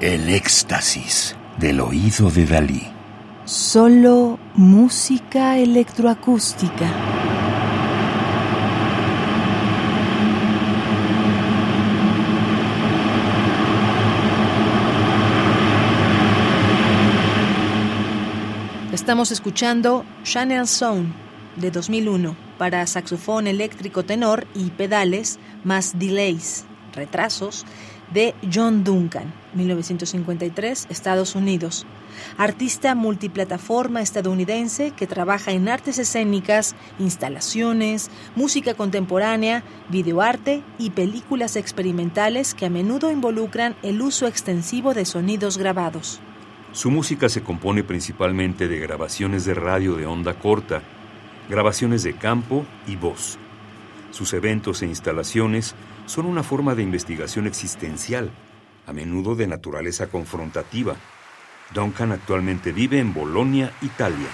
El éxtasis del oído de Dalí. Solo música electroacústica. Estamos escuchando Channel Zone de 2001 para saxofón eléctrico tenor y pedales más delays, retrasos, de John Duncan, 1953, Estados Unidos. Artista multiplataforma estadounidense que trabaja en artes escénicas, instalaciones, música contemporánea, videoarte y películas experimentales que a menudo involucran el uso extensivo de sonidos grabados. Su música se compone principalmente de grabaciones de radio de onda corta, grabaciones de campo y voz. Sus eventos e instalaciones son una forma de investigación existencial, a menudo de naturaleza confrontativa. Duncan actualmente vive en Bolonia, Italia.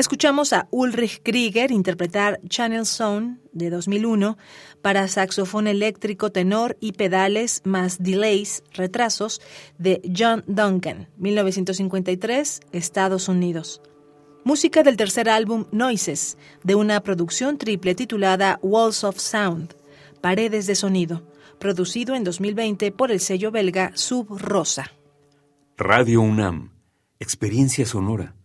Escuchamos a Ulrich Krieger interpretar Channel Zone de 2001 para saxofón eléctrico, tenor y pedales más delays, retrasos de John Duncan, 1953, Estados Unidos. Música del tercer álbum Noises, de una producción triple titulada Walls of Sound, Paredes de Sonido, producido en 2020 por el sello belga Sub Rosa. Radio UNAM, Experiencia Sonora.